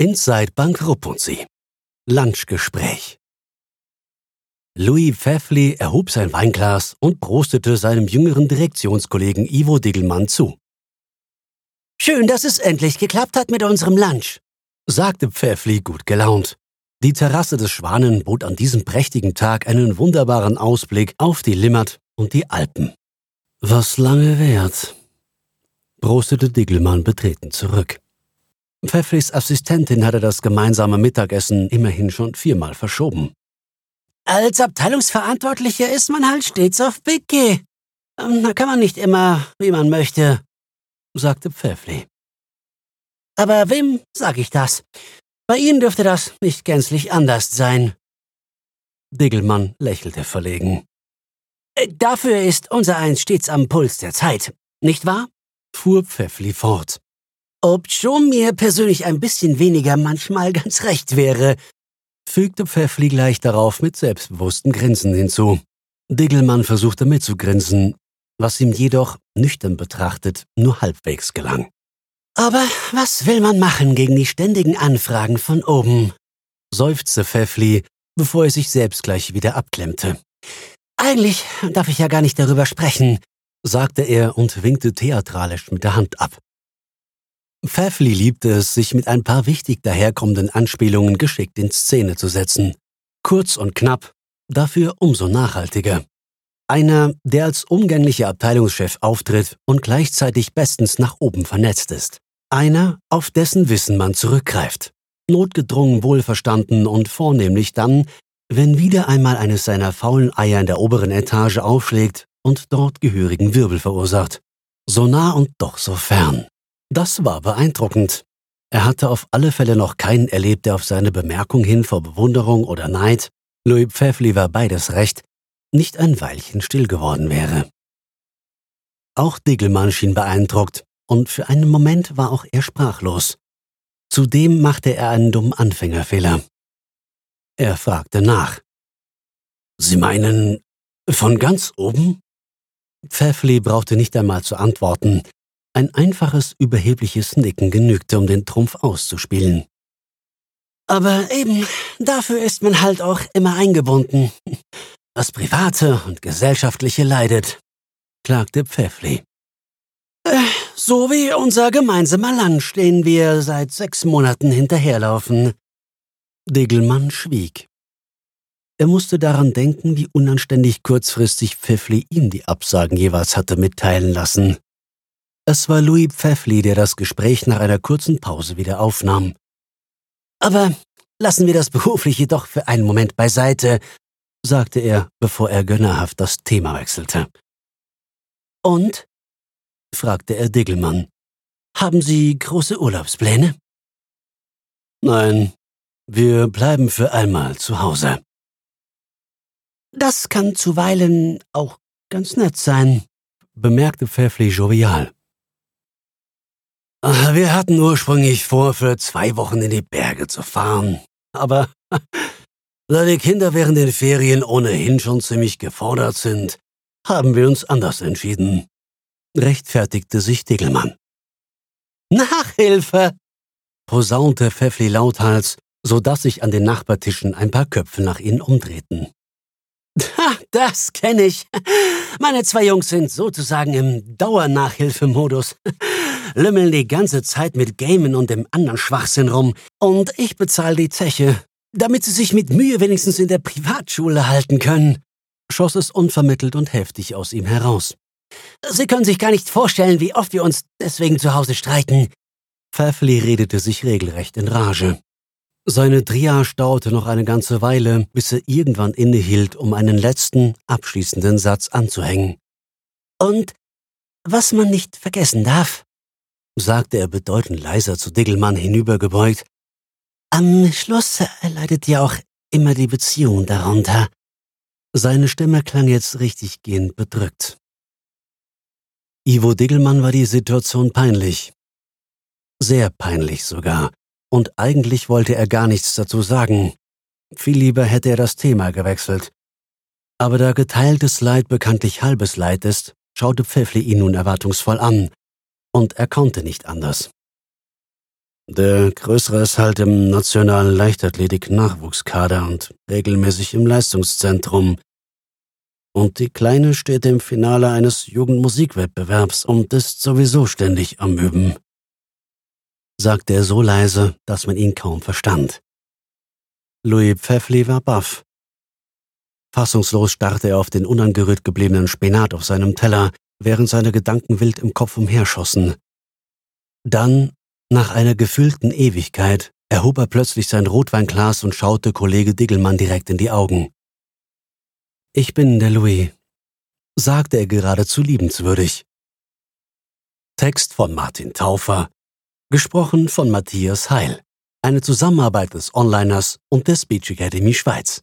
Inside Bank Rupunzi. Lunchgespräch. Louis Pfeffli erhob sein Weinglas und prostete seinem jüngeren Direktionskollegen Ivo Diggelmann zu. Schön, dass es endlich geklappt hat mit unserem Lunch, sagte Pfeffli gut gelaunt. Die Terrasse des Schwanen bot an diesem prächtigen Tag einen wunderbaren Ausblick auf die Limmat und die Alpen. Was lange währt, prostete Diggelmann betreten zurück. Pfefflis Assistentin hatte das gemeinsame Mittagessen immerhin schon viermal verschoben. Als Abteilungsverantwortlicher ist man halt stets auf Piquet. Ähm, da kann man nicht immer, wie man möchte, sagte Pfeffli. Aber wem sag ich das? Bei Ihnen dürfte das nicht gänzlich anders sein. Diggelmann lächelte verlegen. Äh, dafür ist unser Eins stets am Puls der Zeit, nicht wahr? fuhr Pfeffli fort. Ob schon mir persönlich ein bisschen weniger manchmal ganz recht wäre, fügte Pfeffli gleich darauf mit selbstbewusstem Grinsen hinzu. Diggelmann versuchte mitzugrinsen, was ihm jedoch, nüchtern betrachtet, nur halbwegs gelang. Aber was will man machen gegen die ständigen Anfragen von oben? seufzte Pfeffli, bevor er sich selbst gleich wieder abklemmte. Eigentlich darf ich ja gar nicht darüber sprechen, sagte er und winkte theatralisch mit der Hand ab. Pfeffli liebte es, sich mit ein paar wichtig daherkommenden Anspielungen geschickt in Szene zu setzen. Kurz und knapp, dafür umso nachhaltiger. Einer, der als umgänglicher Abteilungschef auftritt und gleichzeitig bestens nach oben vernetzt ist. Einer, auf dessen Wissen man zurückgreift. Notgedrungen wohlverstanden und vornehmlich dann, wenn wieder einmal eines seiner faulen Eier in der oberen Etage aufschlägt und dort gehörigen Wirbel verursacht. So nah und doch so fern. Das war beeindruckend. Er hatte auf alle Fälle noch keinen erlebt, der auf seine Bemerkung hin vor Bewunderung oder Neid, Louis Pfeffli war beides recht, nicht ein Weilchen still geworden wäre. Auch Diggelmann schien beeindruckt, und für einen Moment war auch er sprachlos. Zudem machte er einen dummen Anfängerfehler. Er fragte nach. Sie meinen von ganz oben? Pfeffli brauchte nicht einmal zu antworten. Ein einfaches, überhebliches Nicken genügte, um den Trumpf auszuspielen. Aber eben, dafür ist man halt auch immer eingebunden. Das Private und Gesellschaftliche leidet, klagte Pfeffli. Äh, so wie unser gemeinsamer Lunch, den wir seit sechs Monaten hinterherlaufen. Degelmann schwieg. Er musste daran denken, wie unanständig kurzfristig Pfeffli ihm die Absagen jeweils hatte mitteilen lassen. Es war Louis Pfeffli, der das Gespräch nach einer kurzen Pause wieder aufnahm. Aber lassen wir das Berufliche doch für einen Moment beiseite, sagte er, bevor er gönnerhaft das Thema wechselte. Und? fragte er Diggelmann. Haben Sie große Urlaubspläne? Nein, wir bleiben für einmal zu Hause. Das kann zuweilen auch ganz nett sein, bemerkte Pfeffli jovial. Wir hatten ursprünglich vor, für zwei Wochen in die Berge zu fahren. Aber da die Kinder während den Ferien ohnehin schon ziemlich gefordert sind, haben wir uns anders entschieden, rechtfertigte sich Dickelmann. Nachhilfe! posaunte Pfeffli lauthals, so dass sich an den Nachbartischen ein paar Köpfe nach ihnen umdrehten. Ha, das kenne ich. Meine zwei Jungs sind sozusagen im Dauernachhilfemodus. Lümmeln die ganze Zeit mit Gamen und dem anderen Schwachsinn rum. Und ich bezahle die Zeche, damit sie sich mit Mühe wenigstens in der Privatschule halten können. Schoss es unvermittelt und heftig aus ihm heraus. Sie können sich gar nicht vorstellen, wie oft wir uns deswegen zu Hause streiten. Pfeffli redete sich regelrecht in Rage. Seine Triage dauerte noch eine ganze Weile, bis er irgendwann innehielt, um einen letzten, abschließenden Satz anzuhängen. Und was man nicht vergessen darf, sagte er bedeutend leiser zu Diggelmann hinübergebeugt, am Schluss leidet ja auch immer die Beziehung darunter. Seine Stimme klang jetzt richtiggehend bedrückt. Ivo Diggelmann war die Situation peinlich. Sehr peinlich sogar und eigentlich wollte er gar nichts dazu sagen. Viel lieber hätte er das Thema gewechselt. Aber da geteiltes Leid bekanntlich halbes Leid ist, schaute Pfeffli ihn nun erwartungsvoll an, und er konnte nicht anders. Der Größere ist halt im nationalen Leichtathletik-Nachwuchskader und regelmäßig im Leistungszentrum. Und die Kleine steht im Finale eines Jugendmusikwettbewerbs und ist sowieso ständig am Üben. Sagte er so leise, dass man ihn kaum verstand. Louis Pfeffli war baff. Fassungslos starrte er auf den unangerührt gebliebenen Spenat auf seinem Teller, während seine Gedanken wild im Kopf umherschossen. Dann, nach einer gefühlten Ewigkeit, erhob er plötzlich sein Rotweinglas und schaute Kollege Diggelmann direkt in die Augen. Ich bin der Louis, sagte er geradezu liebenswürdig. Text von Martin Taufer, gesprochen von Matthias Heil, eine Zusammenarbeit des Onliners und der Speech Academy Schweiz.